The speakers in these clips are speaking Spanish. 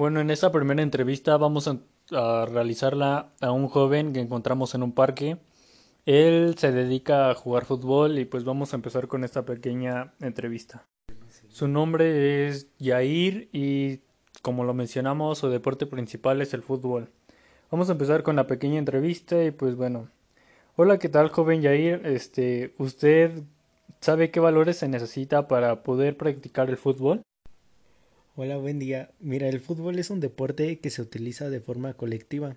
Bueno, en esta primera entrevista vamos a, realizarla a un joven que encontramos en un parque. Él se dedica a jugar fútbol y pues vamos a empezar con esta pequeña entrevista. Su nombre es Yair y como lo mencionamos su deporte principal es el fútbol. Vamos a empezar con la pequeña entrevista y pues bueno. Hola, ¿qué tal joven Yair? Este, ¿usted sabe qué valores se necesita para poder practicar el fútbol? Hola, buen día. Mira, el fútbol es un deporte que se utiliza de forma colectiva,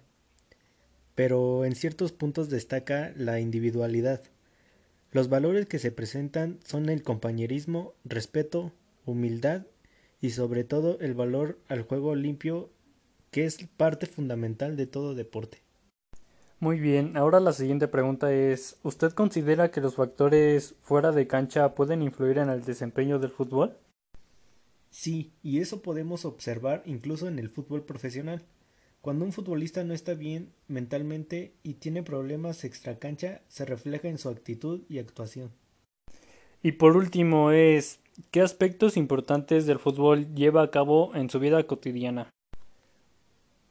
pero en ciertos puntos destaca la individualidad. Los valores que se presentan son el compañerismo, respeto, humildad y sobre todo el valor al juego limpio que es parte fundamental de todo deporte. Muy bien, ahora la siguiente pregunta es, ¿usted considera que los factores fuera de cancha pueden influir en el desempeño del fútbol? Sí, y eso podemos observar incluso en el fútbol profesional. Cuando un futbolista no está bien mentalmente y tiene problemas extracancha, se refleja en su actitud y actuación. Y por último es, ¿qué aspectos importantes del fútbol lleva a cabo en su vida cotidiana?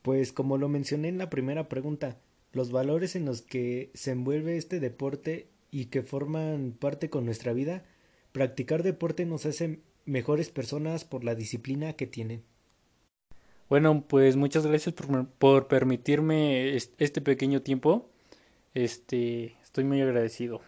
Pues como lo mencioné en la primera pregunta, los valores en los que se envuelve este deporte y que forman parte con nuestra vida, practicar deporte nos hace mejores personas por la disciplina que tienen. Bueno, pues muchas gracias por, por permitirme este pequeño tiempo. Este, estoy muy agradecido.